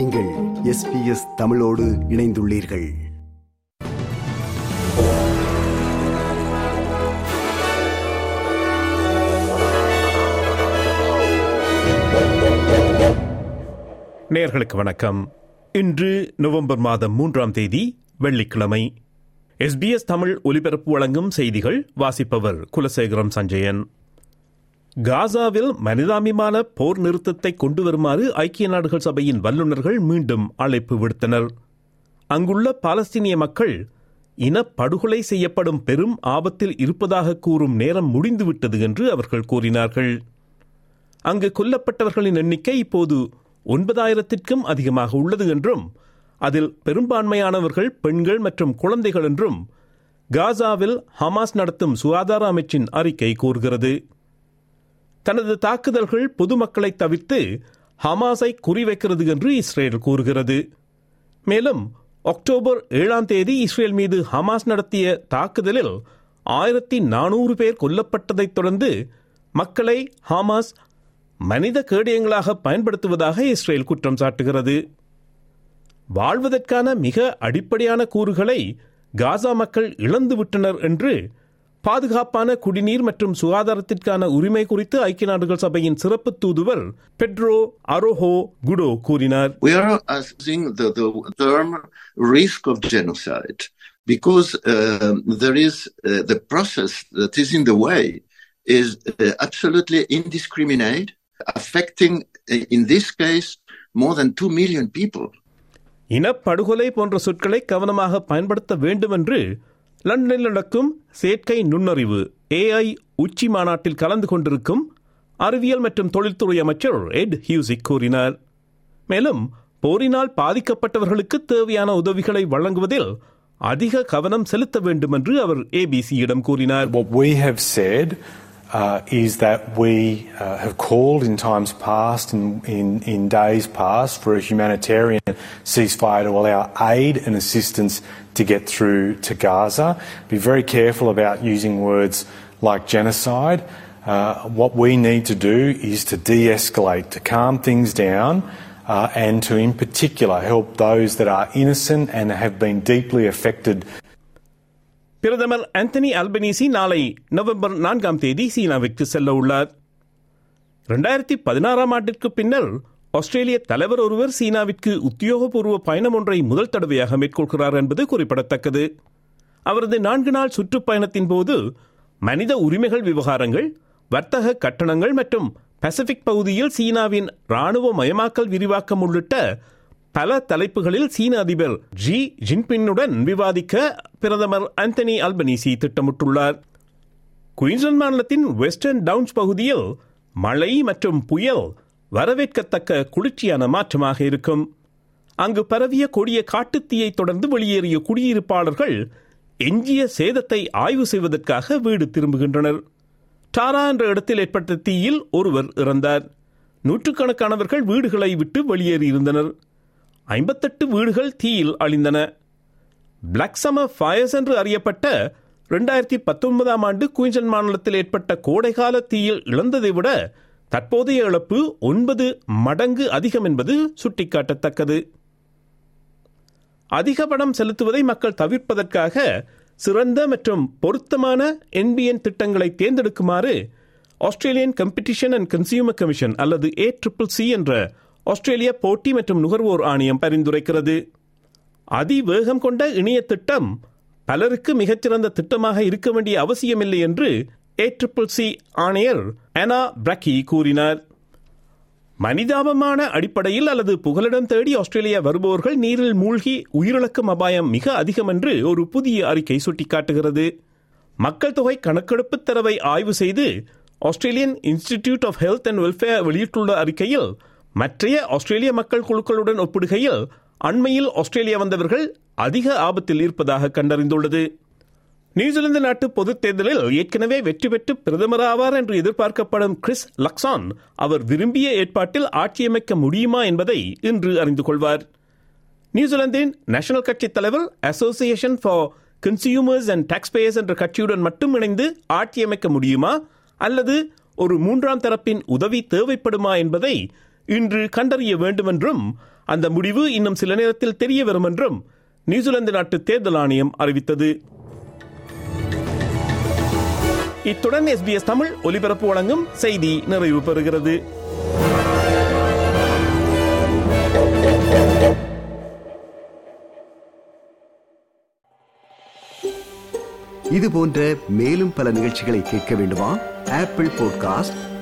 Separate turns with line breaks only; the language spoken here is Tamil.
நீங்கள் எஸ் தமிழோடு இணைந்துள்ளீர்கள்.
நேர்களுக்கு வணக்கம். இன்று நவம்பர் மாதம் மூன்றாம் தேதி வெள்ளிக்கிழமை. எஸ்பிஎஸ் தமிழ் ஒலிபரப்பு வழங்கும் செய்திகள் வாசிப்பவர் குலசேகரம் சஞ்சயன். காசாவில் மனிதாபிமான போர் நிறுத்தத்தை கொண்டு வருமாறு ஐக்கிய நாடுகள் சபையின் வல்லுநர்கள் மீண்டும் அழைப்பு விடுத்தனர். அங்குள்ள பாலஸ்தீனிய மக்கள் இனப்படுகொலை செய்யப்படும் பெரும் ஆபத்தில் இருப்பதாக கூறும் நேரம் முடிந்துவிட்டது என்று அவர்கள் கூறினார்கள். அங்கு கொல்லப்பட்டவர்களின் எண்ணிக்கை இப்போது ஒன்பதாயிரத்திற்கும் அதிகமாக உள்ளது என்றும் அதில் பெரும்பான்மையானவர்கள் பெண்கள் மற்றும் குழந்தைகள் என்றும் காசாவில் ஹமாஸ் நடத்தும் சுகாதார அமைச்சின் அறிக்கை கூறுகிறது. தனது தாக்குதல்கள் பொதுமக்களை தவிர்த்து ஹமாஸை குறிவைக்கிறது என்று இஸ்ரேல் கூறுகிறது. மேலும் அக்டோபர் ஏழாம் தேதி இஸ்ரேல் மீது ஹமாஸ் நடத்திய தாக்குதலில் ஆயிரத்தி நானூறு பேர் கொல்லப்பட்டதைத் தொடர்ந்து மக்களை ஹமாஸ் மனித கேடயங்களாக பயன்படுத்துவதாக இஸ்ரேல் குற்றம் சாட்டுகிறது. வாழ்வதற்கான மிக அடிப்படையான கூறுகளை காசா மக்கள் இழந்துவிட்டனர் என்று பாதுகாப்பான குடிநீர் மற்றும் சுகாதாரத்திற்கான உரிமை குறித்து ஐக்கிய நாடுகள் சபையின் சிறப்பு தூதுவர் பெட்ரோ அரோஹோ குடோ கூறினார்
We are using the, the term risk of genocide because um, there is uh, the process that is in the way is uh, absolutely indiscriminate, affecting, uh, in this case, more than 2 million people.
இனப்படுகொலை போன்ற சொற்களை கவனமாக பயன்படுத்த வேண்டும் என்று லண்டனில் நடக்கும் செயற்கை நுண்ணறிவு ஏஐ உச்சி மாநாட்டில் கலந்து கொண்டிருக்கும் அறிவியல் மற்றும் தொழில்துறை அமைச்சர் எட் ஹியூசிக் கூறினார். மேலும் போரினால் பாதிக்கப்பட்டவர்களுக்கு தேவையான உதவிகளை வழங்குவதில் அதிக கவனம் செலுத்த வேண்டும் என்று அவர் ஏபிசியிடம் கூறினார்.
What we have said uh, is that we uh, have called in times past and in, in days past for a humanitarian ceasefire to allow aid and assistance to get through to Gaza. Be very careful about using words like genocide. Uh, what we need to do is to de escalate, to calm things down. Uh, and to, in particular, help those that are innocent and have been deeply affected
பிரதமர் ஆந்தனி அல்பனீசி நாளை நவம்பர் நான்காம் தேதி சீனாவிற்கு செல்ல உள்ளார். இரண்டாயிரத்தி பதினாறாம் ஆண்டிற்கு பின்னர் ஆஸ்திரேலிய தலைவர் ஒருவர் சீனாவிற்கு உத்தியோகபூர்வ பயணம் ஒன்றை முதல் தடவையாக மேற்கொள்கிறார் என்பது குறிப்பிடத்தக்கது. அவரது நான்கு நாள் சுற்றுப்பயணத்தின் போது மனித உரிமைகள் விவகாரங்கள் வர்த்தக கட்டணங்கள் மற்றும் பசிபிக் பகுதியில் சீனாவின் ராணுவ மயமாக்கல் விரிவாக்கம் உள்ளிட்ட பல தலைப்புகளில் சீன அதிபர் ஜி ஜின்பின்னுடன் விவாதிக்க பிரதமர் அந்தனி அல்பனீசி திட்டமிட்டுள்ளார். குயின்ஸ்லாந்து மாநிலத்தின் வெஸ்டர்ன் டவுன்ஸ் பகுதியில் மழை மற்றும் புயல் வரவேற்கத்தக்க குளிர்ச்சியான மாற்றமாக இருக்கும். அங்கு பரவிய கொடிய காட்டுத்தீயை தொடர்ந்து வெளியேறிய குடியிருப்பாளர்கள் எஞ்சிய சேதத்தை ஆய்வு செய்வதற்காக வீடு திரும்புகின்றனர். டாரா என்ற இடத்தில் ஏற்பட்ட தீயில் ஒருவர் இறந்தார். நூற்றுக்கணக்கானவர்கள் வீடுகளை விட்டு வெளியேறியிருந்தனர். ஐம்பத்தெட்டு வீடுகள் தீயில் அழிந்தன. பிளாக் சமர் ஃபயர்ஸ் என்று அறியப்பட்ட இரண்டாயிரத்தி பத்தொன்பதாம் ஆண்டு குயின்சன் மாநிலத்தில் ஏற்பட்ட கோடைகால தீயில் இழந்ததை விட தற்போதைய இழப்பு ஒன்பது மடங்கு அதிகம் என்பது சுட்டிக்காட்டத்தக்கது. அதிக பணம் செலுத்துவதை மக்கள் தவிர்ப்பதற்காக சிறந்த மற்றும் பொருத்தமான என்பிஎன் திட்டங்களை தேர்ந்தெடுக்குமாறு Australian competition and consumer commission அல்லது ஏ ட்ரிபிள் சி என்ற ஆஸ்திரேலிய போட்டி மற்றும் நுகர்வோர் ஆணையம் பரிந்துரைக்கிறது. அதிவேகம் கொண்ட இணைய திட்டம் பலருக்கு மிகச்சிறந்த திட்டமாக இருக்க வேண்டிய அவசியமில்லை என்று ஏ ட்ரிபிள் சி ஆணையர் அனா பிரக்கி கூறினார். மனிதாபமான அடிப்படையில் அல்லது புகலிடம் தேடி ஆஸ்திரேலியா வருபவர்கள் நீரில் மூழ்கி உயிரிழக்கும் அபாயம் மிக அதிகம் என்று ஒரு புதிய அறிக்கை சுட்டிக்காட்டுகிறது. மக்கள் தொகை கணக்கெடுப்பு தரவை ஆய்வு செய்து Australian institute of health and welfare வெளியிட்டுள்ள அறிக்கையில் மற்றைய ஆஸ்திரேலிய மக்கள் குழுக்களுடன் ஒப்பிடுகையில் அண்மையில் ஆஸ்திரேலியா வந்தவர்கள் அதிக ஆபத்தில் இருப்பதாக கண்டறிந்துள்ளது. நியூசிலாந்து நாட்டு பொதுத் தேர்தலில் ஏற்கனவே வெற்றி பெற்று பிரதமர் ஆவார் என்று எதிர்பார்க்கப்படும் கிறிஸ் லக்ஸான் அவர் விரும்பிய ஏற்பாட்டில் ஆட்சியமைக்க முடியுமா என்பதை இன்று அறிந்து கொள்வார். நியூசிலாந்தின் நேஷனல் கட்சி தலைவர் association for consumers and taxpayers என்ற கட்சியுடன் மட்டும் இணைந்து ஆட்சியமைக்க முடியுமா அல்லது ஒரு மூன்றாம் தரப்பின் உதவி தேவைப்படுமா என்பதை இன்று கண்டறிய வேண்டும் என்றும் அந்த முடிவு இன்னும் சில நேரத்தில் தெரிய வரும் என்றும் நியூசிலாந்து நாட்டு தேர்தல் ஆணையம் அறிவித்தது. இத்துடன் எஸ்பிஎஸ் தமிழ் ஒலிபரப்பு வழங்கும் செய்தி நிறைவு பெறுகிறது.
இது போன்ற மேலும் பல நிகழ்ச்சிகளை கேட்க வேண்டுமா? Apple podcast